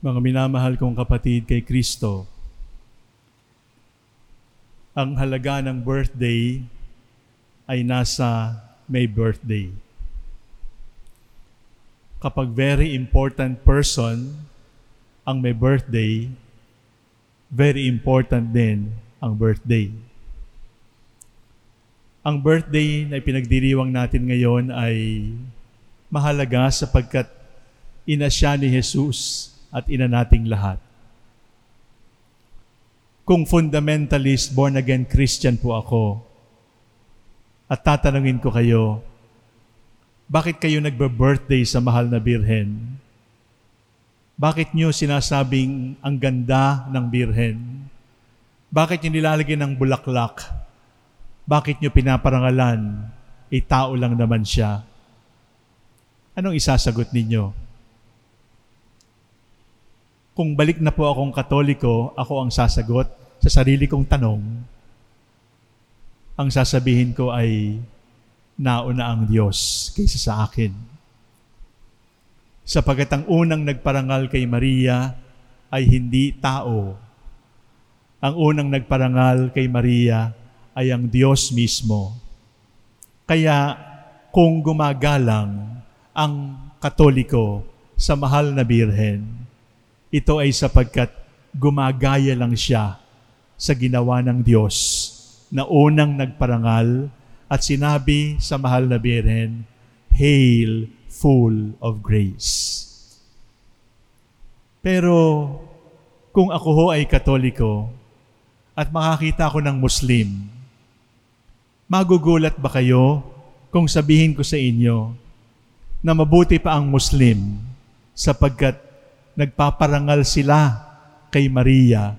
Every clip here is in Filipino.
Mga minamahal kong kapatid kay Kristo, ang halaga ng birthday ay nasa may birthday. Kapag very important person ang may birthday, very important din ang birthday. Ang birthday na pinagdiriwang natin ngayon ay mahalaga sapagkat ina siya ni Jesus at ina nating lahat. Kung fundamentalist, born-again Christian po ako, at tatanungin ko kayo, bakit kayo nagbe-birthday sa mahal na birhen? Bakit nyo sinasabing ang ganda ng birhen? Bakit nyo nilalagyan ng bulaklak? Bakit nyo pinaparangalan? Eh, tao lang naman siya. Anong isasagot ninyo? Kung balik na po akong katoliko, ako ang sasagot sa sarili kong tanong. Ang sasabihin ko ay, nauna ang Diyos kaysa sa akin. Sapagat ang unang nagparangal kay Maria ay hindi tao. Ang unang nagparangal kay Maria ay ang Diyos mismo. Kaya kung gumagalang ang Katoliko sa mahal na Birhen, ito ay sapagkat gumagaya lang siya sa ginawa ng Diyos na unang nagparangal at sinabi sa mahal na Birhen, Hail, full of grace. Pero kung ako ho ay katoliko at makakita ko ng Muslim, Magugulat ba kayo kung sabihin ko sa inyo na mabuti pa ang Muslim sapagkat nagpaparangal sila kay Maria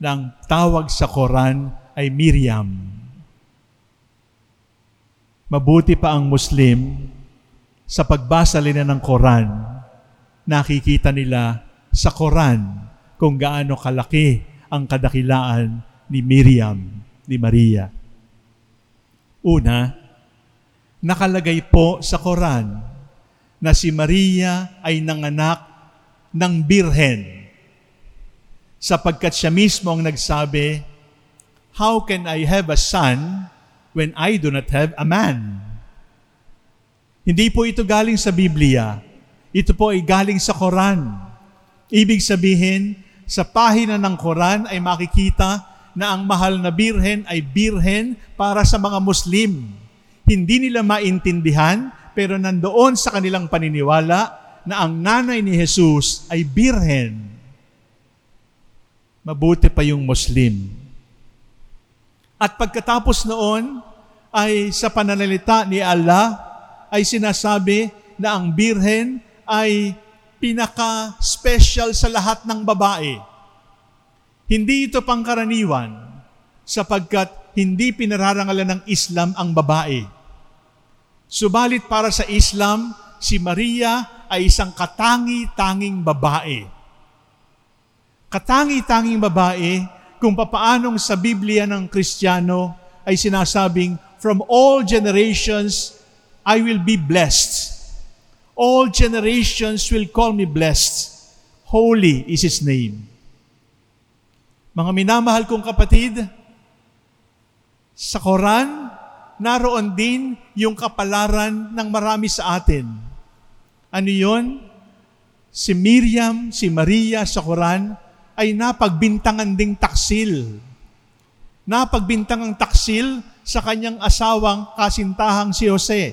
na ang tawag sa Quran ay Miriam. Mabuti pa ang Muslim sa pagbasa nila ng Quran, nakikita nila sa Quran kung gaano kalaki ang kadakilaan ni Miriam, ni Maria. Una, nakalagay po sa Quran na si Maria ay nanganak ng birhen sapagkat siya mismo ang nagsabi, How can I have a son when I do not have a man? Hindi po ito galing sa Biblia. Ito po ay galing sa Quran. Ibig sabihin, sa pahina ng Quran ay makikita na ang mahal na birhen ay birhen para sa mga Muslim. Hindi nila maintindihan, pero nandoon sa kanilang paniniwala na ang nanay ni Jesus ay birhen. Mabuti pa yung Muslim. At pagkatapos noon, ay sa pananalita ni Allah, ay sinasabi na ang birhen ay pinaka-special sa lahat ng babae. Hindi ito pangkaraniwan sapagkat hindi pinararangalan ng Islam ang babae. Subalit para sa Islam, si Maria ay isang katangi-tanging babae. Katangi-tanging babae kung papaanong sa Biblia ng Kristiyano ay sinasabing, From all generations, I will be blessed. All generations will call me blessed. Holy is His name. Mga minamahal kong kapatid, sa Quran, naroon din yung kapalaran ng marami sa atin. Ano yun? Si Miriam, si Maria sa Quran ay napagbintangan ding taksil. Napagbintangang taksil sa kanyang asawang kasintahang si Jose.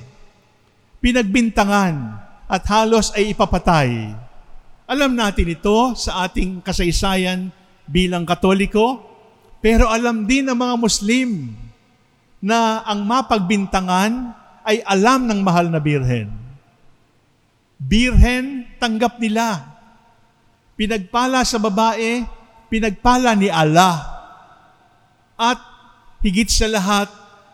Pinagbintangan at halos ay ipapatay. Alam natin ito sa ating kasaysayan bilang Katoliko, pero alam din ng mga Muslim na ang mapagbintangan ay alam ng mahal na birhen. Birhen, tanggap nila. Pinagpala sa babae, pinagpala ni Allah. At higit sa lahat,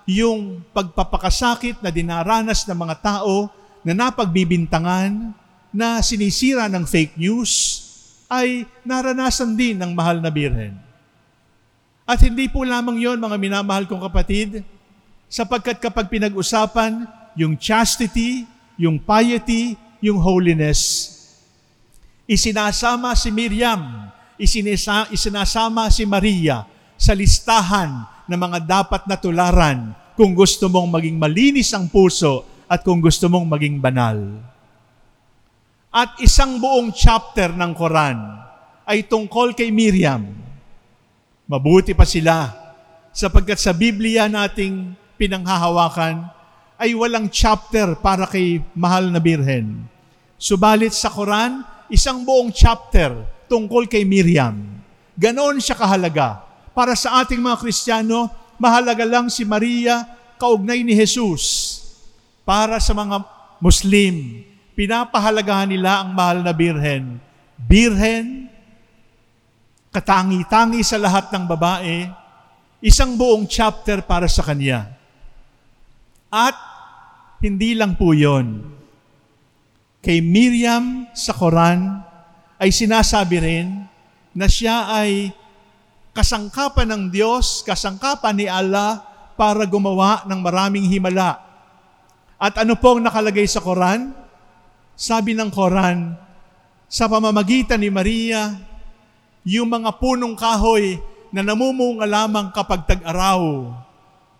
yung pagpapakasakit na dinaranas ng mga tao na napagbibintangan, na sinisira ng fake news, ay naranasan din ng mahal na birhen. At hindi po lamang yon mga minamahal kong kapatid, sapagkat kapag pinag-usapan yung chastity, yung piety, yung holiness, Isinasama si Miriam, isinisa, isinasama si Maria sa listahan ng mga dapat na tularan kung gusto mong maging malinis ang puso at kung gusto mong maging banal. At isang buong chapter ng Quran ay tungkol kay Miriam. Mabuti pa sila sapagkat sa Biblia nating pinanghahawakan ay walang chapter para kay mahal na birhen. Subalit sa Quran, isang buong chapter tungkol kay Miriam. Ganon siya kahalaga. Para sa ating mga Kristiyano, mahalaga lang si Maria, kaugnay ni Jesus. Para sa mga Muslim, pinapahalagahan nila ang mahal na birhen. Birhen, katangi-tangi sa lahat ng babae, isang buong chapter para sa kanya. At hindi lang po yon. Kay Miriam sa Quran ay sinasabi rin na siya ay kasangkapan ng Diyos, kasangkapan ni Allah para gumawa ng maraming himala. At ano pong nakalagay sa Quran? Sabi ng Quran, sa pamamagitan ni Maria, yung mga punong kahoy na namumunga lamang kapag tag-araw,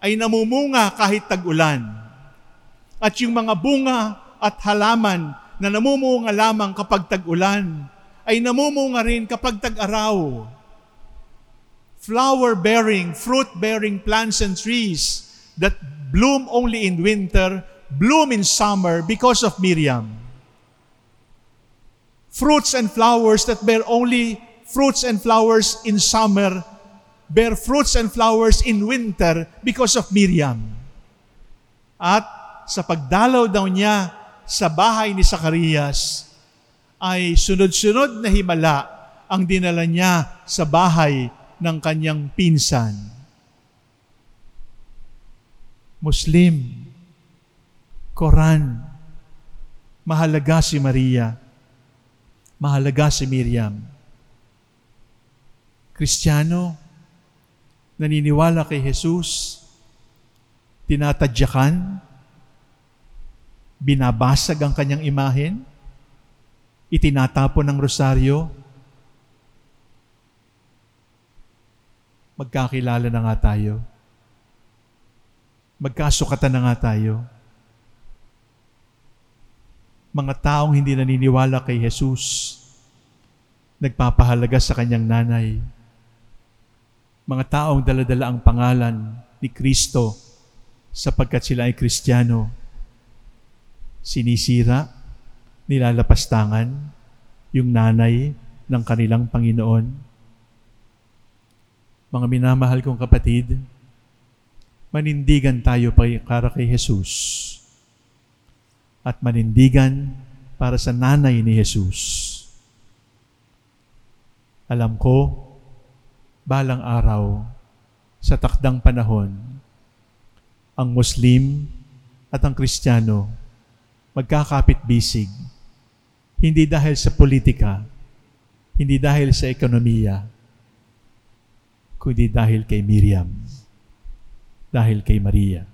ay namumunga kahit tag-ulan. At yung mga bunga at halaman na namumunga lamang kapag tag-ulan, ay namumunga rin kapag tag-araw. Flower-bearing, fruit-bearing plants and trees that bloom only in winter, bloom in summer because of Miriam fruits and flowers that bear only fruits and flowers in summer, bear fruits and flowers in winter because of Miriam. At sa pagdalaw daw niya sa bahay ni Zacarias, ay sunod-sunod na himala ang dinala niya sa bahay ng kanyang pinsan. Muslim, Quran, mahalaga si Maria mahalaga si Miriam. Kristiyano, naniniwala kay Jesus, tinatadyakan, binabasag ang kanyang imahen, itinatapon ng rosaryo, magkakilala na nga tayo. Magkasukatan na nga tayo mga taong hindi naniniwala kay Jesus, nagpapahalaga sa kanyang nanay. Mga taong daladala ang pangalan ni Kristo sapagkat sila ay Kristiyano. Sinisira, nilalapastangan yung nanay ng kanilang Panginoon. Mga minamahal kong kapatid, manindigan tayo para kay Jesus at manindigan para sa nanay ni Jesus. Alam ko, balang araw, sa takdang panahon, ang Muslim at ang Kristiyano magkakapit-bisig, hindi dahil sa politika, hindi dahil sa ekonomiya, kundi dahil kay Miriam, dahil kay Maria.